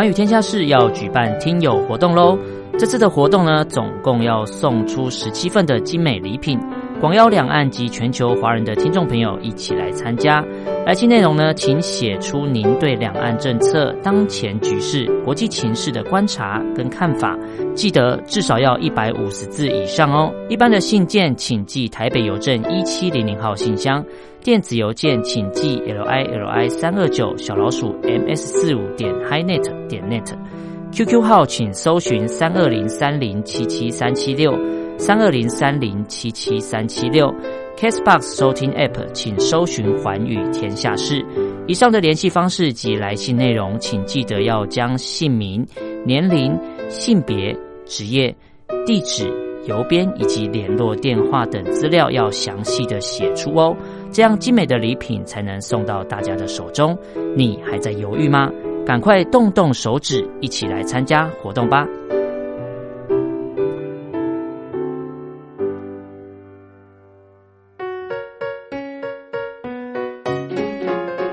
寰宇天下室要举办听友活动喽！这次的活动呢，总共要送出十七份的精美礼品。广邀两岸及全球华人的听众朋友一起来参加。来信内容呢，请写出您对两岸政策、当前局势、国际情势的观察跟看法，记得至少要一百五十字以上哦。一般的信件请寄台北邮政一七零零号信箱，电子邮件请寄 l i l i 三二九小老鼠 m s 四五点 highnet 点 net。QQ 号请搜寻三二零三零七七三七六。三二零三零七七三七六，Castbox 收听 App，请搜寻环宇天下事。以上的联系方式及来信内容，请记得要将姓名、年龄、性别、职业、地址、邮编以及联络电话等资料要详细的写出哦，这样精美的礼品才能送到大家的手中。你还在犹豫吗？赶快动动手指，一起来参加活动吧！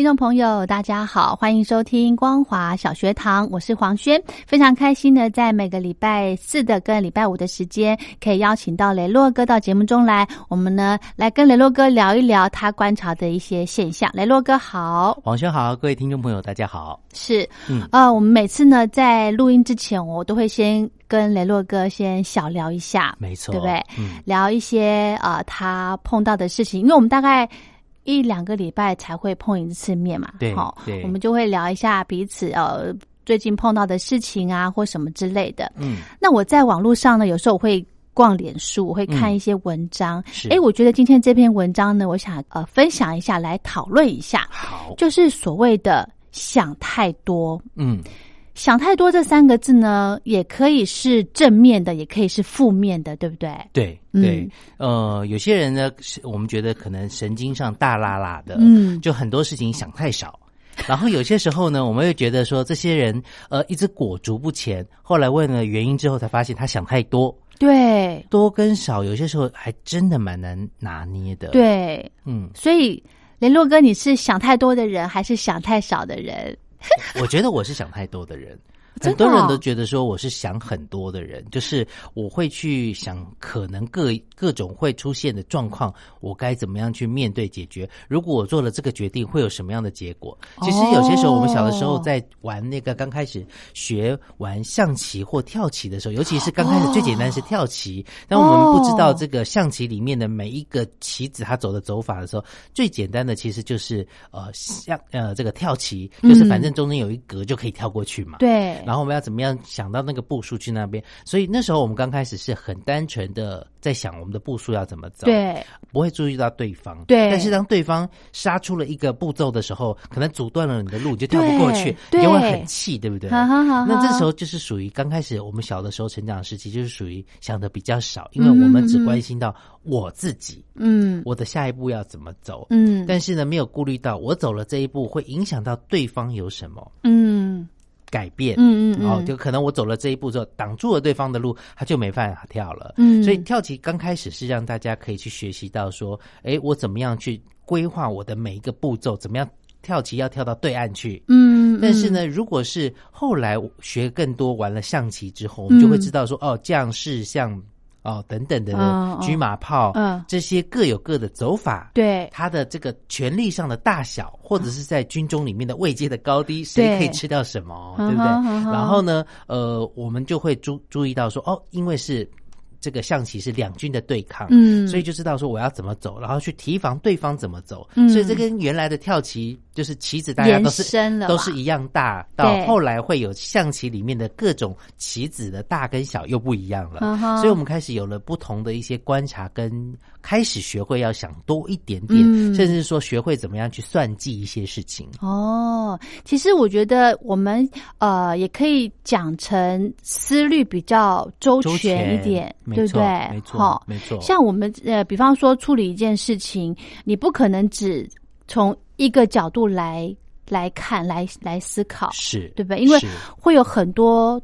听众朋友，大家好，欢迎收听光华小学堂，我是黄轩，非常开心的在每个礼拜四的跟礼拜五的时间，可以邀请到雷洛哥到节目中来，我们呢来跟雷洛哥聊一聊他观察的一些现象。雷洛哥好，黄轩好，各位听众朋友大家好。是，嗯，呃，我们每次呢在录音之前，我都会先跟雷洛哥先小聊一下，没错，对不对？嗯，聊一些呃他碰到的事情，因为我们大概。一两个礼拜才会碰一次面嘛，对，好，我们就会聊一下彼此呃最近碰到的事情啊，或什么之类的。嗯，那我在网络上呢，有时候我会逛脸书，我会看一些文章。哎，我觉得今天这篇文章呢，我想呃分享一下，来讨论一下。好，就是所谓的想太多。嗯。想太多这三个字呢，也可以是正面的，也可以是负面的，对不对？对对，呃，有些人呢，我们觉得可能神经上大拉拉的，嗯，就很多事情想太少。然后有些时候呢，我们会觉得说，这些人呃一直裹足不前。后来问了原因之后，才发现他想太多。对，多跟少有些时候还真的蛮难拿捏的。对，嗯，所以联络哥，你是想太多的人，还是想太少的人？我觉得我是想太多的人。很多人都觉得说我是想很多的人，就是我会去想可能各各种会出现的状况，我该怎么样去面对解决？如果我做了这个决定，会有什么样的结果？其实有些时候，我们小的时候在玩那个刚开始学玩象棋或跳棋的时候，尤其是刚开始最简单是跳棋，但我们不知道这个象棋里面的每一个棋子它走的走法的时候，最简单的其实就是呃像呃这个跳棋，就是反正中间有一格就可以跳过去嘛。对。然后我们要怎么样想到那个步数去那边？所以那时候我们刚开始是很单纯的在想我们的步数要怎么走，对，不会注意到对方。对，但是当对方杀出了一个步骤的时候，可能阻断了你的路，你就跳不过去，你就会很气，对不对？那这时候就是属于刚开始我们小的时候成长时期，就是属于想的比较少，因为我们只关心到我自己，嗯，我的下一步要怎么走，嗯，但是呢，没有顾虑到我走了这一步会影响到对方有什么，嗯。改变，嗯嗯，哦，就可能我走了这一步之后，挡住了对方的路，他就没办法跳了。嗯，所以跳棋刚开始是让大家可以去学习到说，哎，我怎么样去规划我的每一个步骤，怎么样跳棋要跳到对岸去。嗯，但是呢，如果是后来学更多玩了象棋之后，我们就会知道说，哦，将士像。哦，等等的车马炮，嗯，这些各有各的走法，对，他的这个权力上的大小，或者是在军中里面的位阶的高低，谁可以吃掉什么，对不对？然后呢，呃，我们就会注注意到说，哦，因为是这个象棋是两军的对抗，嗯，所以就知道说我要怎么走，然后去提防对方怎么走，嗯。所以这跟原来的跳棋就是棋子大家都是都是一样大，到后来会有象棋里面的各种棋子的大跟小又不一样了，所以我们开始有了不同的一些观察，跟开始学会要想多一点点，甚至说学会怎么样去算计一些事情。哦，其实我觉得我们呃也可以讲成思虑比较周全一点。对不对？没错，没错。像我们呃，比方说处理一件事情，你不可能只从一个角度来来看、来来思考，是对不对？因为会有很多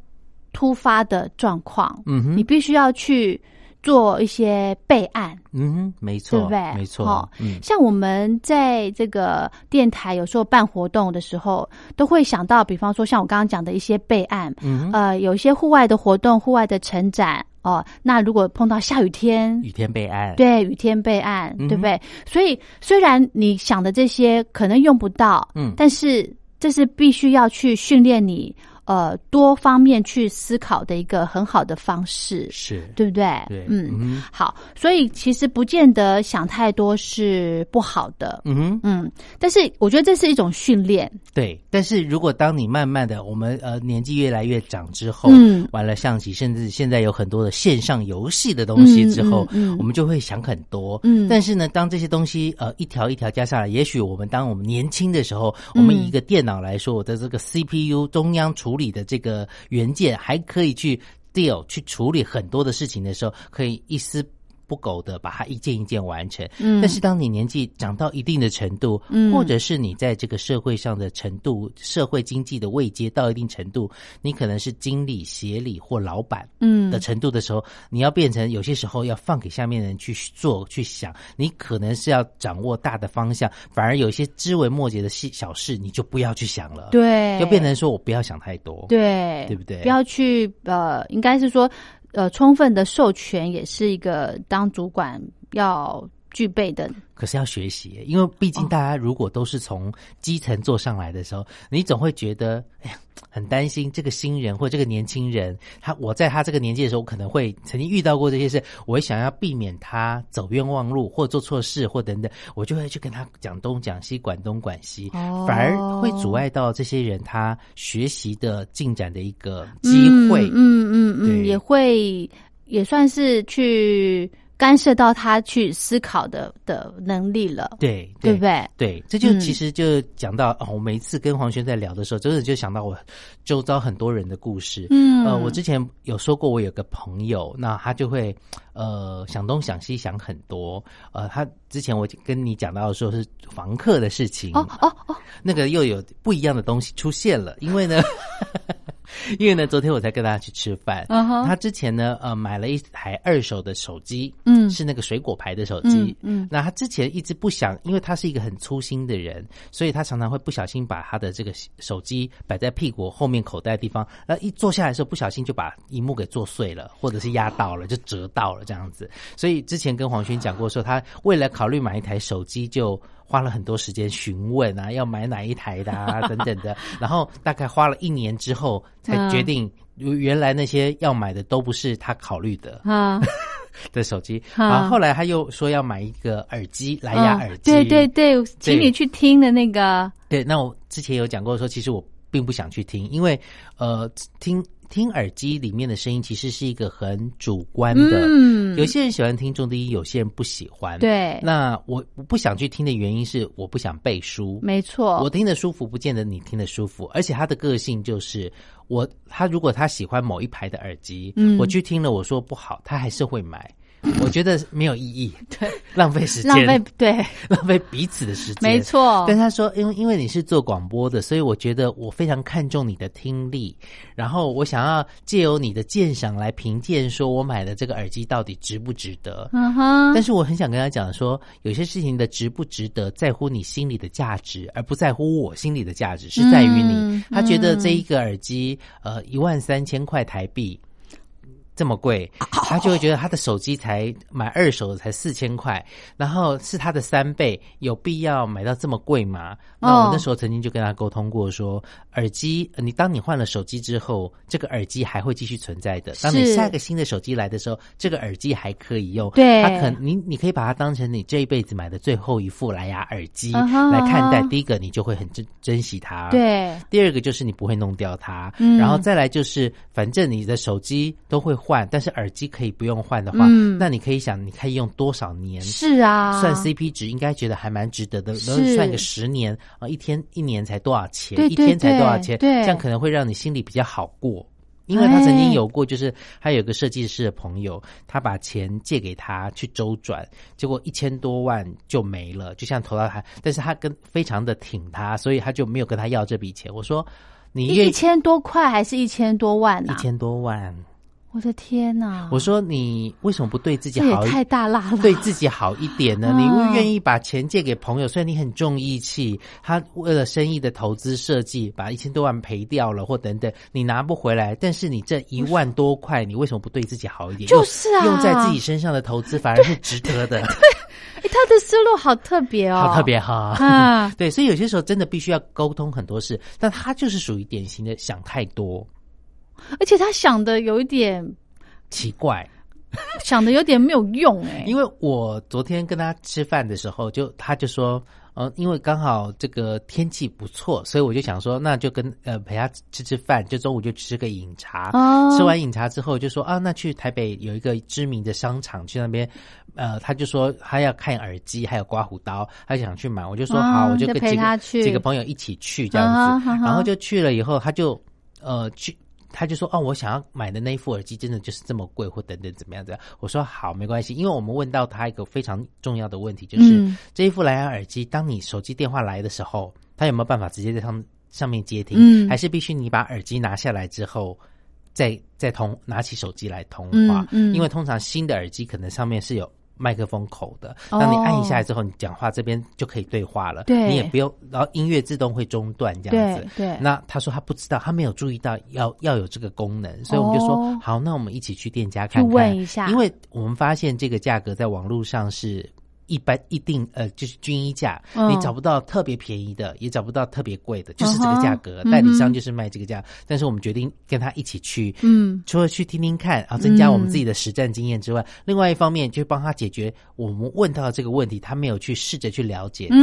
突发的状况，嗯哼，你必须要去做一些备案，嗯哼，没错，对不对？没错。嗯，像我们在这个电台有时候办活动的时候，都会想到，比方说像我刚刚讲的一些备案，嗯，呃，有一些户外的活动、户外的成展。哦，那如果碰到下雨天，雨天备案，对，雨天备案，对不对？所以虽然你想的这些可能用不到，嗯，但是这是必须要去训练你。呃，多方面去思考的一个很好的方式，是。对不对？对，嗯，好，所以其实不见得想太多是不好的，嗯，嗯，但是我觉得这是一种训练，对。但是如果当你慢慢的，我们呃年纪越来越长之后，嗯，玩了象棋，甚至现在有很多的线上游戏的东西之后，嗯，我们就会想很多，嗯。但是呢，当这些东西呃一条一条加上来，也许我们当我们年轻的时候，我们以一个电脑来说，我的这个 CPU 中央处理的这个原件还可以去 deal 去处理很多的事情的时候，可以一丝。不苟的把它一件一件完成，嗯，但是当你年纪长到一定的程度，嗯，或者是你在这个社会上的程度、社会经济的位阶到一定程度，你可能是经理、协理或老板，嗯。的程度的时候，你要变成有些时候要放给下面人去做、去想，你可能是要掌握大的方向，反而有些枝微末节的细小事，你就不要去想了，对，就变成说我不要想太多，对，对不对？不要去呃，应该是说。呃，充分的授权也是一个当主管要具备的。可是要学习，因为毕竟大家如果都是从基层做上来的时候，你总会觉得，哎呀，很担心这个新人或这个年轻人，他我在他这个年纪的时候，可能会曾经遇到过这些事，我会想要避免他走冤枉路或做错事或等等，我就会去跟他讲东讲西，管东管西，反而会阻碍到这些人他学习的进展的一个机会。嗯嗯嗯，也会也算是去。干涉到他去思考的的能力了，对对不对？对，这就其实就讲到哦，我每一次跟黄轩在聊的时候，真的就想到我周遭很多人的故事。嗯，呃，我之前有说过，我有个朋友，那他就会呃想东想西想很多。呃，他之前我跟你讲到的时候是房客的事情，哦哦哦，那个又有不一样的东西出现了，因为呢。因为呢，昨天我才跟大家去吃饭。他之前呢，呃，买了一台二手的手机，嗯，是那个水果牌的手机。嗯，那他之前一直不想，因为他是一个很粗心的人，所以他常常会不小心把他的这个手机摆在屁股后面口袋的地方，那一坐下来的时候不小心就把荧幕给坐碎了，或者是压到了，就折到了这样子。所以之前跟黄轩讲过，说他为了考虑买一台手机就。花了很多时间询问啊，要买哪一台的啊，等等的，然后大概花了一年之后才决定，原来那些要买的都不是他考虑的啊 的手机啊。后来他又说要买一个耳机，蓝牙耳机。对对对，请你去听的那个。对，那我之前有讲过说，其实我并不想去听，因为呃听。听耳机里面的声音，其实是一个很主观的。嗯，有些人喜欢听重低音，有些人不喜欢。对，那我我不想去听的原因是，我不想背书。没错，我听的舒服，不见得你听的舒服。而且他的个性就是，我他如果他喜欢某一排的耳机，嗯，我去听了，我说不好，他还是会买。我觉得没有意义，对，浪费时间，浪费对，浪费彼此的时间，没错。跟他说，因为因为你是做广播的，所以我觉得我非常看重你的听力，然后我想要借由你的鉴赏来评鉴，说我买的这个耳机到底值不值得。嗯哼。但是我很想跟他讲说，有些事情的值不值得，在乎你心里的价值，而不在乎我心里的价值，是在于你。他觉得这一个耳机，呃，一万三千块台币。这么贵，他就会觉得他的手机才买二手的才四千块，然后是他的三倍，有必要买到这么贵吗？那我那时候曾经就跟他沟通过，说耳机，你当你换了手机之后，这个耳机还会继续存在的。当你下一个新的手机来的时候，这个耳机还可以用。对，他可你你可以把它当成你这一辈子买的最后一副蓝牙耳机 来看待。第一个，你就会很珍珍惜它；对，第二个就是你不会弄掉它。嗯，然后再来就是，反正你的手机都会。换，但是耳机可以不用换的话，那你可以想，你可以用多少年？是啊，算 CP 值应该觉得还蛮值得的。能算个十年啊，一天一年才多少钱？一天才多少钱？这样可能会让你心里比较好过。因为他曾经有过，就是他有个设计师的朋友，他把钱借给他去周转，结果一千多万就没了，就像投到他，但是他跟非常的挺他，所以他就没有跟他要这笔钱。我说，你一千多块还是一千多万啊？一千多万。我的天哪！我说你为什么不对自己好？太大辣了！对自己好一点呢？你会愿意把钱借给朋友，虽然你很重义气，他为了生意的投资设计，把一千多万赔掉了，或等等，你拿不回来。但是你这一万多块，你为什么不对自己好一点？就是啊，用在自己身上的投资反而是值得的。对，他的思路好特别哦，好特别哈。啊，对，所以有些时候真的必须要沟通很多事，但他就是属于典型的想太多。而且他想的有一点奇怪，想的有点没有用哎。因为我昨天跟他吃饭的时候，就他就说，呃，因为刚好这个天气不错，所以我就想说，那就跟呃陪他吃吃饭，就中午就吃个饮茶。吃完饮茶之后，就说啊，那去台北有一个知名的商场，去那边，呃，他就说他要看耳机，还有刮胡刀，他想去买。我就说好，我就跟几个几个朋友一起去这样子，然后就去了以后，他就呃去。他就说：“哦，我想要买的那一副耳机真的就是这么贵，或等等怎么样的？”我说：“好，没关系，因为我们问到他一个非常重要的问题，就是这一副蓝牙耳机，当你手机电话来的时候，他有没有办法直接在上上面接听？还是必须你把耳机拿下来之后，再再通拿起手机来通话？因为通常新的耳机可能上面是有。”麦克风口的，当你按一下来之后，你讲话这边就可以对话了。对，你也不用，然后音乐自动会中断这样子。对，那他说他不知道，他没有注意到要要有这个功能，所以我们就说好，那我们一起去店家看看。问一下，因为我们发现这个价格在网络上是。一般一定呃就是均一价，你找不到特别便宜的，也找不到特别贵的，就是这个价格。代理商就是卖这个价，但是我们决定跟他一起去，嗯，除了去听听看，然后增加我们自己的实战经验之外，另外一方面就帮他解决我们问到的这个问题，他没有去试着去了解的。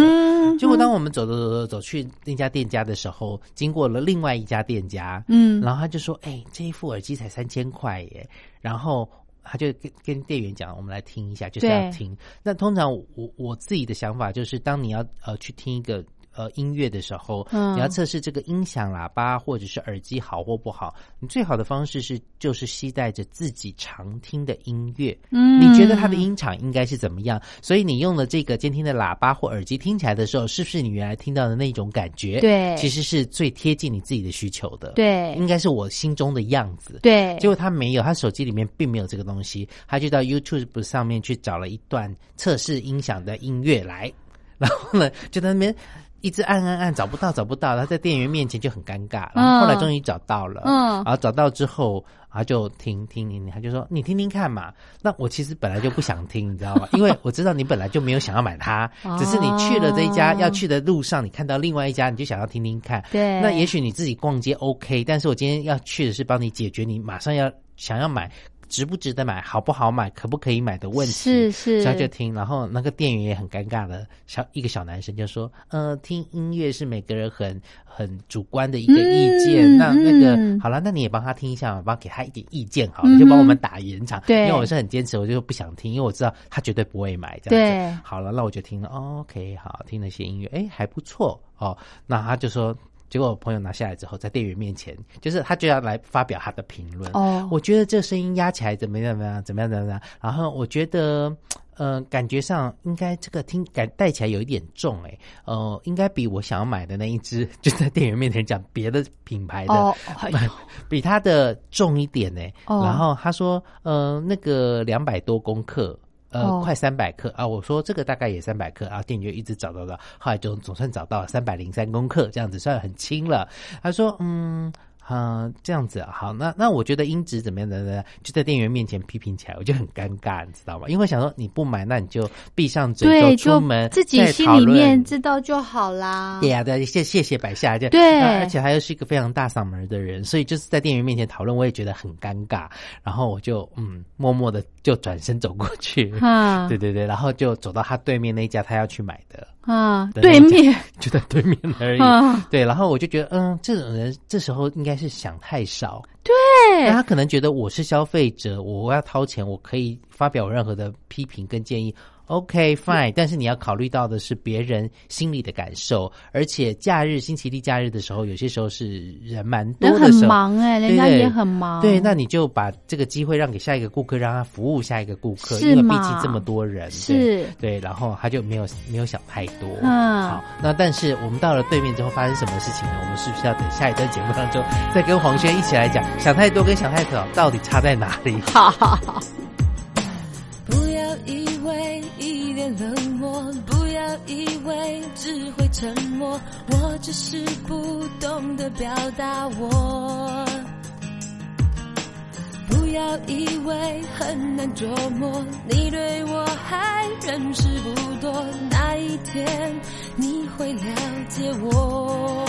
结果当我们走走走走走去那家店家的时候，经过了另外一家店家，嗯，然后他就说：“哎，这一副耳机才三千块耶。”然后。他就跟跟店员讲，我们来听一下，就是要听。那通常我我自己的想法就是，当你要呃去听一个。呃，音乐的时候，嗯你要测试这个音响喇叭或者是耳机好或不好，你最好的方式是就是携带着自己常听的音乐。嗯，你觉得它的音场应该是怎么样？所以你用了这个监听的喇叭或耳机听起来的时候，是不是你原来听到的那种感觉？对，其实是最贴近你自己的需求的。对，应该是我心中的样子。对，结果他没有，他手机里面并没有这个东西，他就到 YouTube 上面去找了一段测试音响的音乐来，然后呢，就在那边。一直按按按找不到找不到，他在店员面前就很尴尬。然后后来终于找到了，嗯，然后找到之后，他就听听听，他就说你听听看嘛。那我其实本来就不想听，你知道吗？因为我知道你本来就没有想要买它，只是你去了这一家要去的路上，你看到另外一家，你就想要听听看。对，那也许你自己逛街 OK，但是我今天要去的是帮你解决你马上要想要买。值不值得买，好不好买，可不可以买的问题，是是，他就听，然后那个店员也很尴尬的小一个小男生就说：“呃，听音乐是每个人很很主观的一个意见，那那个好了，那你也帮他听一下，帮给他一点意见，好了，就帮我们打圆场。对，因为我是很坚持，我就不想听，因为我知道他绝对不会买这样子。好了，那我就听了，OK，好，听了些音乐，哎，还不错哦。那他就说。结果我朋友拿下来之后，在店员面前，就是他就要来发表他的评论。哦，我觉得这声音压起来怎么样？怎么样？怎么样？怎么样？然后我觉得，呃，感觉上应该这个听感带起来有一点重，哎，呃，应该比我想要买的那一只，就在店员面前讲别的品牌的，比他的重一点呢。然后他说，呃，那个两百多公克。呃，快三百克啊！我说这个大概也三百克啊，店员一直找到的，后来就总算找到了三百零三公克，这样子算很轻了。他说，嗯，嗯，这样子好，那那我觉得音质怎么样的，就在店员面前批评起来，我就很尴尬，你知道吗？因为想说你不买，那你就闭上嘴就出门，自己心里面知道就好啦。对呀，对，谢谢谢摆下就对，而且他又是一个非常大嗓门的人，所以就是在店员面前讨论，我也觉得很尴尬。然后我就嗯，默默的就转身走过去，啊，对对对，然后就走到他对面那家他要去买的。啊，对面 就在对面而已。对，然后我就觉得，嗯，这种人这时候应该是想太少。对，他可能觉得我是消费者，我要掏钱，我可以发表任何的批评跟建议。OK fine，但是你要考虑到的是别人心里的感受，而且假日星期六假日的时候，有些时候是人蛮多的时候，忙哎，人家也很忙。对，那你就把这个机会让给下一个顾客，让他服务下一个顾客，因为毕竟这么多人，是，对，然后他就没有没有想太多。嗯，好，那但是我们到了对面之后发生什么事情呢？我们是不是要等下一段节目当中再跟黄轩一起来讲，想太多跟想太少到底差在哪里？好好好。沉默，我只是不懂得表达我。不要以为很难琢磨，你对我还认识不多，那一天你会了解我。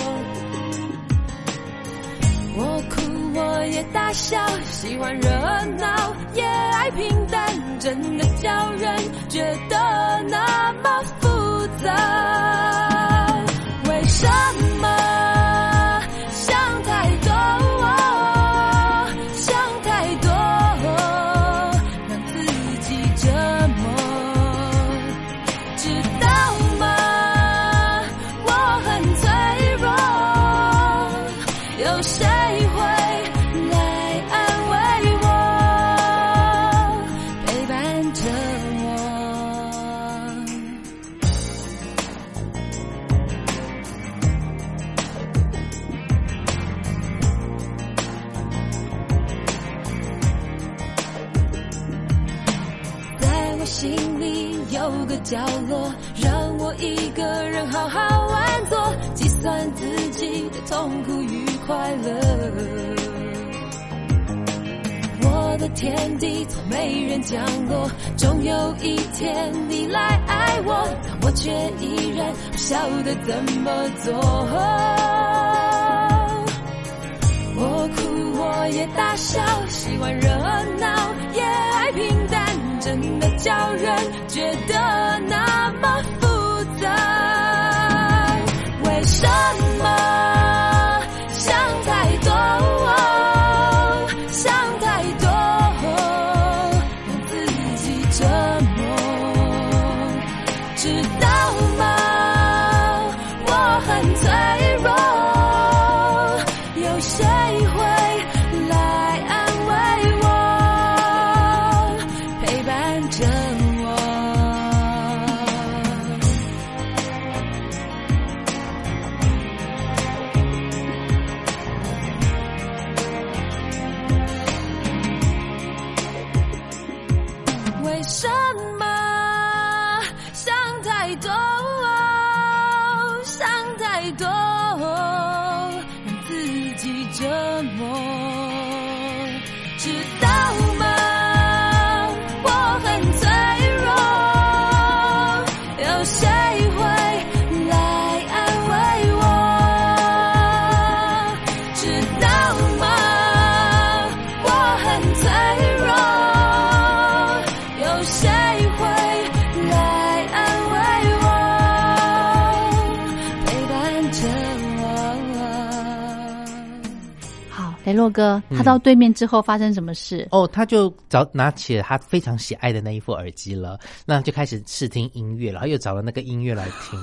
我哭，我也大笑，喜欢热闹，也爱平淡，真的叫人觉得那么复杂。什么？角落，让我一个人好好玩坐，计算自己的痛苦与快乐。我的天地从没人降落，终有一天你来爱我，但我却依然不晓得怎么做。我哭我也大笑，喜欢热闹。叫人觉得那么复杂，为什么想太多，想太多，让自己折磨，直到洛哥，他到对面之后发生什么事？哦，他就找拿起了他非常喜爱的那一副耳机了，那就开始试听音乐，然后又找了那个音乐来听。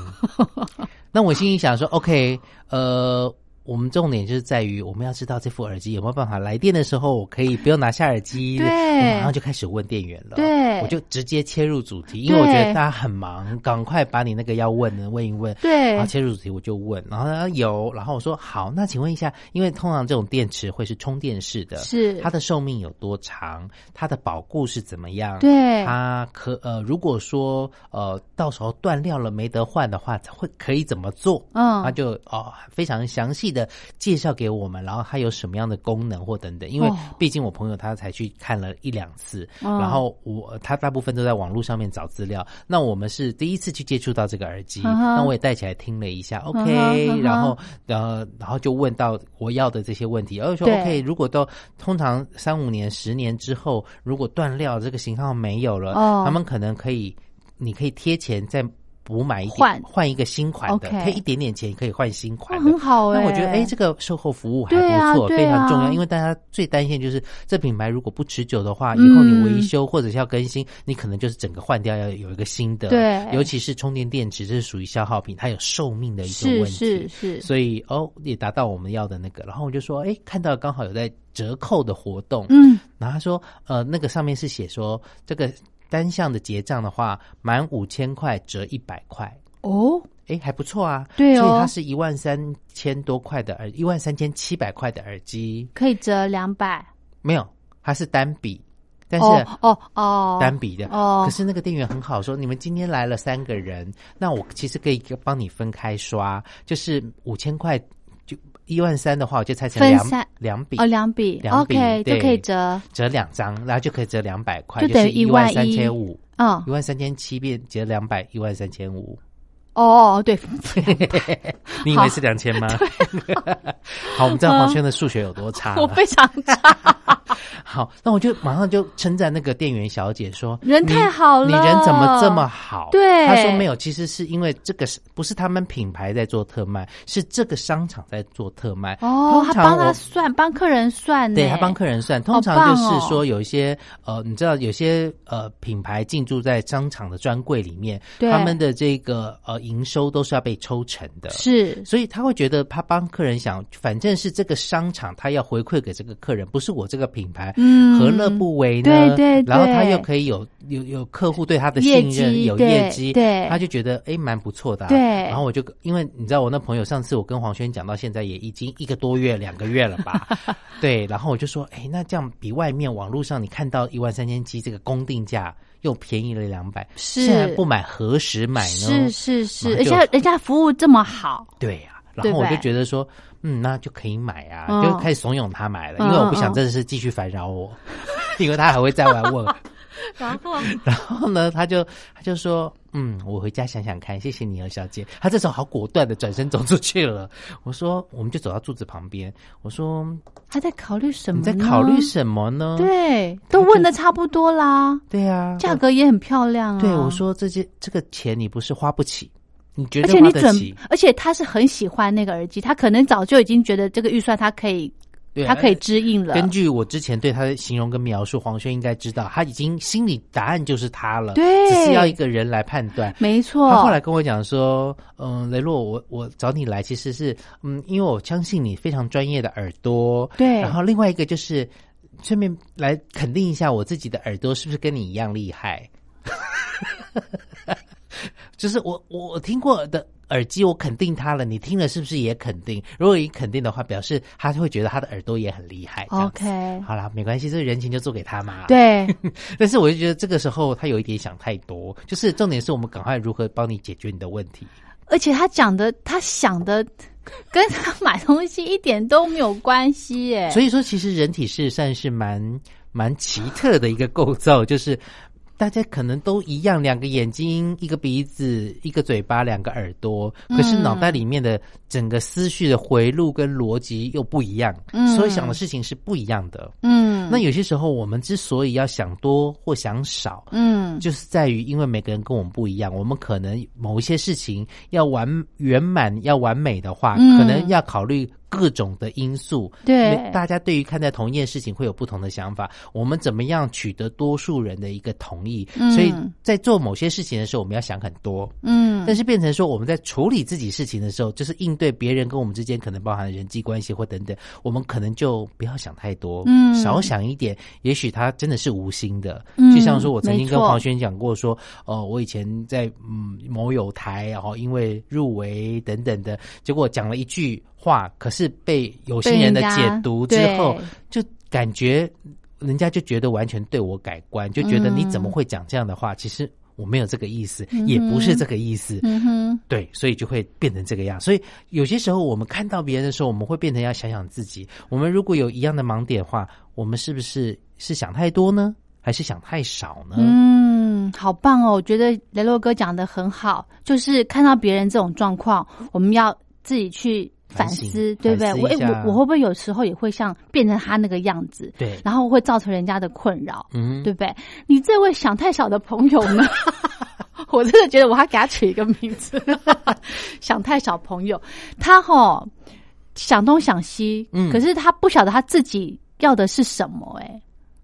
那我心里想说，OK，呃。我们重点就是在于，我们要知道这副耳机有没有办法来电的时候，我可以不用拿下耳机，对，马上就开始问店员了。对，我就直接切入主题，因为我觉得大家很忙，赶快把你那个要问的问一问。对，然后切入主题，我就问，然后他有，然后我说好，那请问一下，因为通常这种电池会是充电式的，是它的寿命有多长？它的保固是怎么样？对，它可呃，如果说呃，到时候断料了没得换的话，会可以怎么做？嗯，他就哦非常详细。细的介绍给我们，然后它有什么样的功能或等等。因为毕竟我朋友他才去看了一两次，然后我他大部分都在网络上面找资料。那我们是第一次去接触到这个耳机，那我也戴起来听了一下，OK，然后呃，然后就问到我要的这些问题，而说 OK，如果都通常三五年、十年之后，如果断料这个型号没有了，他们可能可以，你可以贴钱再。补买一换换一个新款的，可以一点点钱可以换新款的，很好哎。那我觉得哎，这个售后服务还不错，非常重要。因为大家最担心就是这品牌如果不持久的话，以后你维修或者是要更新，你可能就是整个换掉，要有一个新的。对，尤其是充电电池，这是属于消耗品，它有寿命的一个问题。是是是。所以哦，也达到我们要的那个。然后我就说，哎，看到刚好有在折扣的活动，嗯，然后他说，呃，那个上面是写说这个单项的结账的话，满五千块折一百块。哦，哎，还不错啊，对哦，所以它是一万三千多块的耳，一万三千七百块的耳机，可以折两百，没有，它是单笔，但是哦哦，单笔的。哦，可是那个店员很好，说你们今天来了三个人，那我其实可以帮你分开刷，就是五千块就一万三的话，我就拆成两两笔哦，两笔两笔就可以折。折两张，然后就可以折两百块，就等于一万三千五，哦，一万三千七变折两百，一万三千五。哦，对，你以为是两千吗？好，我们知道黄轩的数学有多差，我非常差。好，那我就马上就称赞那个店员小姐说：“人太好了，你人怎么这么好？”对，他说没有，其实是因为这个是不是他们品牌在做特卖，是这个商场在做特卖。哦，他帮他算，帮客人算，对他帮客人算。通常就是说有一些呃，你知道有些呃品牌进驻在商场的专柜里面，他们的这个呃。营收都是要被抽成的，是，所以他会觉得他帮客人想，反正是这个商场他要回馈给这个客人，不是我这个品牌，嗯，何乐不为呢？对对，然后他又可以有有有客户对他的信任，有业绩，对，他就觉得哎蛮不错的，对。然后我就因为你知道我那朋友上次我跟黄轩讲到现在也已经一个多月两个月了吧，对，然后我就说哎那这样比外面网络上你看到一万三千七这个公定价。又便宜了两百，是现在不买何时买呢？是是是，而且人家服务这么好，对呀。然后我就觉得说，嗯，那就可以买啊，就开始怂恿他买了，因为我不想真的是继续烦扰我，因为他还会再来问。然后，然后呢？他就他就说：“嗯，我回家想想看。”谢谢你，小姐。他这时候好果断的转身走出去了。我说：“我们就走到柱子旁边。”我说：“他在考虑什么？你在考虑什么呢？”对，都问的差不多啦。对啊，价格也很漂亮啊。对，我说这些这个钱你不是花不起，你觉得而且你准，而且他是很喜欢那个耳机，他可能早就已经觉得这个预算他可以。他可以知应了。根据我之前对他的形容跟描述，黄轩应该知道，他已经心里答案就是他了，对，只是要一个人来判断。没错。他后来跟我讲说：“嗯，雷洛，我我找你来其实是，嗯，因为我相信你非常专业的耳朵，对。然后另外一个就是顺便来肯定一下我自己的耳朵是不是跟你一样厉害。就是我我听过的。”耳机我肯定他了，你听了是不是也肯定？如果你肯定的话，表示他会觉得他的耳朵也很厉害。OK，好了，没关系，这个人情就做给他嘛。对，但是我就觉得这个时候他有一点想太多，就是重点是我们赶快如何帮你解决你的问题。而且他讲的，他想的，跟他买东西一点都没有关系耶。所以说，其实人体是算是蛮蛮奇特的一个构造，就是。大家可能都一样，两个眼睛，一个鼻子，一个嘴巴，两个耳朵，可是脑袋里面的整个思绪的回路跟逻辑又不一样，所以想的事情是不一样的。嗯，那有些时候我们之所以要想多或想少，嗯，就是在于因为每个人跟我们不一样，我们可能某一些事情要完圆满、要完美的话，可能要考虑。各种的因素，对大家对于看待同一件事情会有不同的想法。我们怎么样取得多数人的一个同意？所以在做某些事情的时候，我们要想很多。嗯，但是变成说我们在处理自己事情的时候，就是应对别人跟我们之间可能包含人际关系或等等，我们可能就不要想太多，嗯，少想一点。也许他真的是无心的，嗯就像说我曾经跟黄轩讲过，说哦，我以前在嗯某有台，然后因为入围等等的结果讲了一句。话可是被有心人的解读之后，就感觉人家就觉得完全对我改观，就觉得你怎么会讲这样的话？其实我没有这个意思，也不是这个意思，嗯哼，对，所以就会变成这个样。所以有些时候我们看到别人的时候，我们会变成要想想自己。我们如果有一样的盲点的话，我们是不是是想太多呢，还是想太少呢？嗯，好棒哦！我觉得雷洛哥讲的很好，就是看到别人这种状况，我们要自己去。反思对不对？我我我会不会有时候也会像变成他那个样子？对，然后会造成人家的困扰，嗯，对不对？你这位想太少的朋友呢？我真的觉得我还给他取一个名字，想太少朋友，他哈想东想西，嗯，可是他不晓得他自己要的是什么，哎。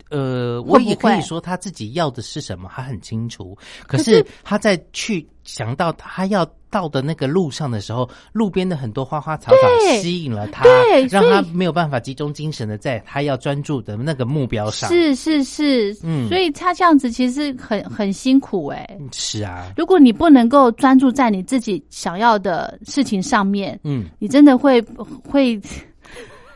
呃，我也可以说他自己要的是什么，他很清楚。可是他在去想到他要到的那个路上的时候，路边的很多花花草草吸引了他，让他没有办法集中精神的在他要专注的那个目标上。是是是，嗯，所以他这样子其实很很辛苦哎。是啊，如果你不能够专注在你自己想要的事情上面，嗯，你真的会会。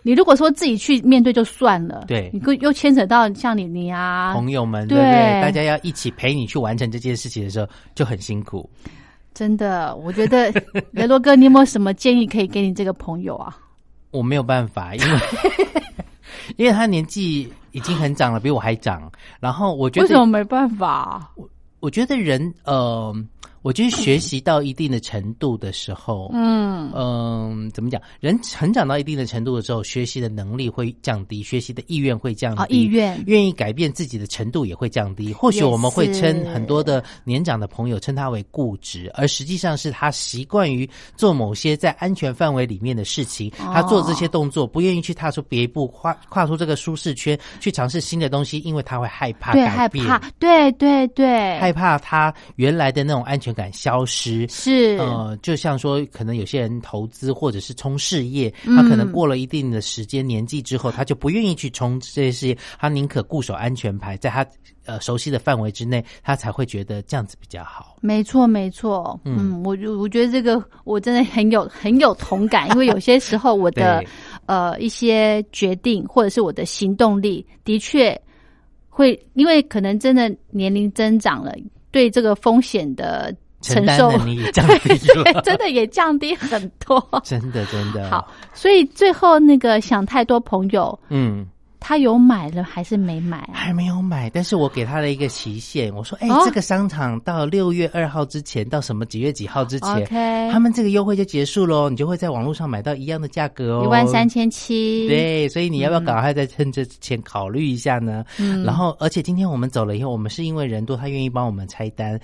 你如果说自己去面对就算了，对，你又牵扯到像你你啊朋友们，对不对？大家要一起陪你去完成这件事情的时候，就很辛苦。真的，我觉得 雷洛哥，你有没有什么建议可以给你这个朋友啊？我没有办法，因为 因为他年纪已经很长了，比我还长。然后我觉得为什么没办法？我我觉得人呃。我觉得学习到一定的程度的时候，嗯嗯，怎么讲？人成长到一定的程度的时候，学习的能力会降低，学习的意愿会降低，意愿愿意改变自己的程度也会降低。或许我们会称很多的年长的朋友称他为固执，而实际上是他习惯于做某些在安全范围里面的事情，他做这些动作不愿意去踏出别一步，跨跨出这个舒适圈去尝试新的东西，因为他会害怕改变，对对对，害怕他原来的那种安全。感消失是呃，就像说，可能有些人投资或者是冲事业，他可能过了一定的时间年纪之后，他就不愿意去冲这些事业，他宁可固守安全牌，在他呃熟悉的范围之内，他才会觉得这样子比较好。没错，没错。嗯，我我觉得这个我真的很有很有同感，因为有些时候我的呃一些决定或者是我的行动力，的确会因为可能真的年龄增长了，对这个风险的。承受能力降低了，真的也降低很多。真的，真的好。所以最后那个想太多朋友，嗯，他有买了还是没买？还没有买，但是我给他了一个期限，我说：“哎，这个商场到六月二号之前，到什么几月几号之前，他们这个优惠就结束喽，你就会在网络上买到一样的价格哦，一万三千七。对，所以你要不要赶快再趁这前考虑一下呢？嗯，然后而且今天我们走了以后，我们是因为人多，他愿意帮我们拆单。”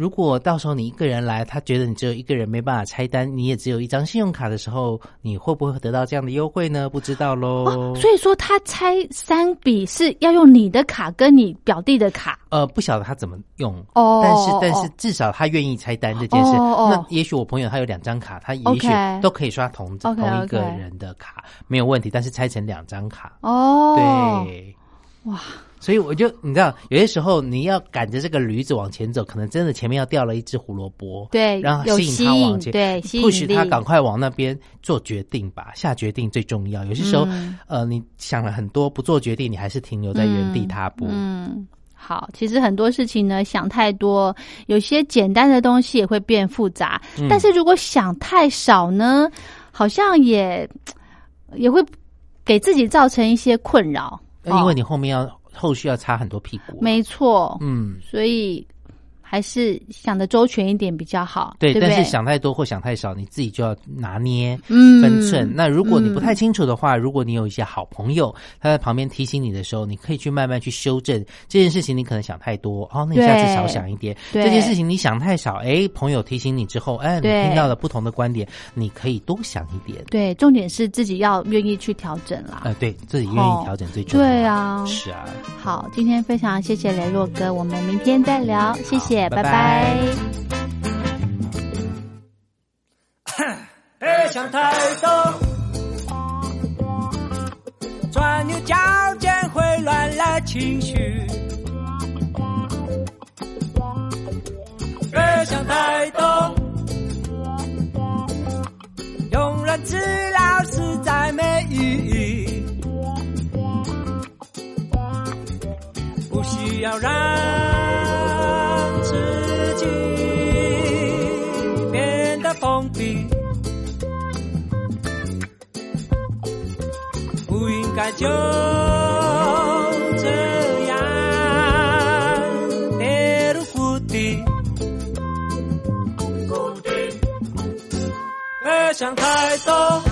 如果到时候你一个人来，他觉得你只有一个人没办法拆单，你也只有一张信用卡的时候，你会不会得到这样的优惠呢？不知道喽。所以说他拆三笔是要用你的卡跟你表弟的卡。呃，不晓得他怎么用哦，但是但是至少他愿意拆单这件事。那也许我朋友他有两张卡，他也许都可以刷同同一个人的卡，没有问题。但是拆成两张卡哦，对，哇。所以我就你知道，有些时候你要赶着这个驴子往前走，可能真的前面要掉了一只胡萝卜，对，然后吸引他往前，对，不许他赶快往那边做决定吧，下决定最重要。有些时候，呃，你想了很多，不做决定，你还是停留在原地踏步。嗯，好，其实很多事情呢，想太多，有些简单的东西也会变复杂。但是如果想太少呢，好像也也会给自己造成一些困扰，因为你后面要。后续要擦很多屁股，没错，嗯，所以。还是想的周全一点比较好，对，但是想太多或想太少，你自己就要拿捏分寸。那如果你不太清楚的话，如果你有一些好朋友他在旁边提醒你的时候，你可以去慢慢去修正这件事情。你可能想太多哦，那你下次少想一点。这件事情你想太少，哎，朋友提醒你之后，哎，你听到了不同的观点，你可以多想一点。对，重点是自己要愿意去调整啦。呃，对自己愿意调整最重要。对啊，是啊。好，今天非常谢谢雷洛哥，我们明天再聊，谢谢。拜拜。别想太多，钻牛角尖会乱了情绪。别想太多，庸人自扰实在没意义。不需要让。想太多，